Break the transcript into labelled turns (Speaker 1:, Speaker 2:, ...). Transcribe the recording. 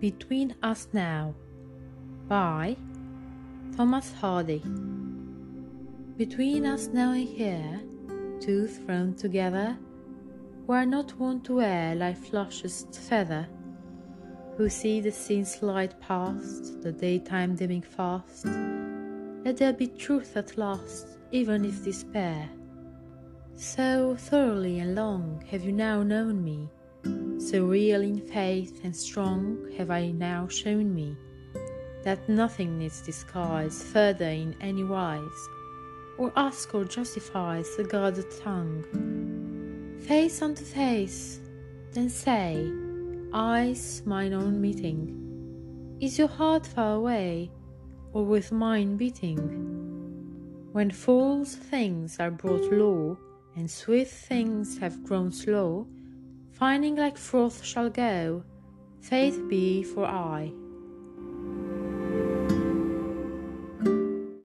Speaker 1: Between Us Now by Thomas Hardy. Between us now and here, two thrown together, we are not wont to wear life's luscious feather, who see the scene slide past, the daytime dimming fast. Let there be truth at last, even if despair. So thoroughly and long have you now known me, so real in faith and strong have I now shown me, that nothing needs disguise further in any wise, or ask or justifies the guarded tongue. Face unto face, then say, eyes mine own meeting, is your heart far away, or with mine beating? When false things are brought low, and swift things have grown slow, finding like froth shall go, faith be for aye.